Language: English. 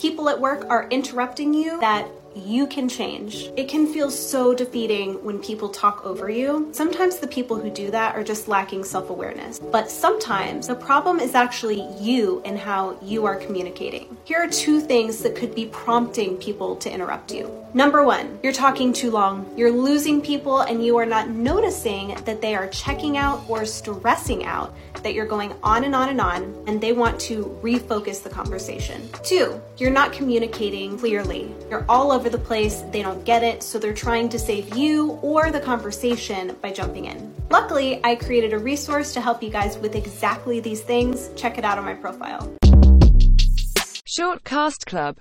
people at work are interrupting you that you can change. It can feel so defeating when people talk over you. Sometimes the people who do that are just lacking self awareness. But sometimes the problem is actually you and how you are communicating. Here are two things that could be prompting people to interrupt you. Number one, you're talking too long. You're losing people and you are not noticing that they are checking out or stressing out that you're going on and on and on and they want to refocus the conversation. Two, you're not communicating clearly. You're all over the place, they don't get it, so they're trying to save you or the conversation by jumping in. Luckily, I created a resource to help you guys with exactly these things. Check it out on my profile. Shortcast Club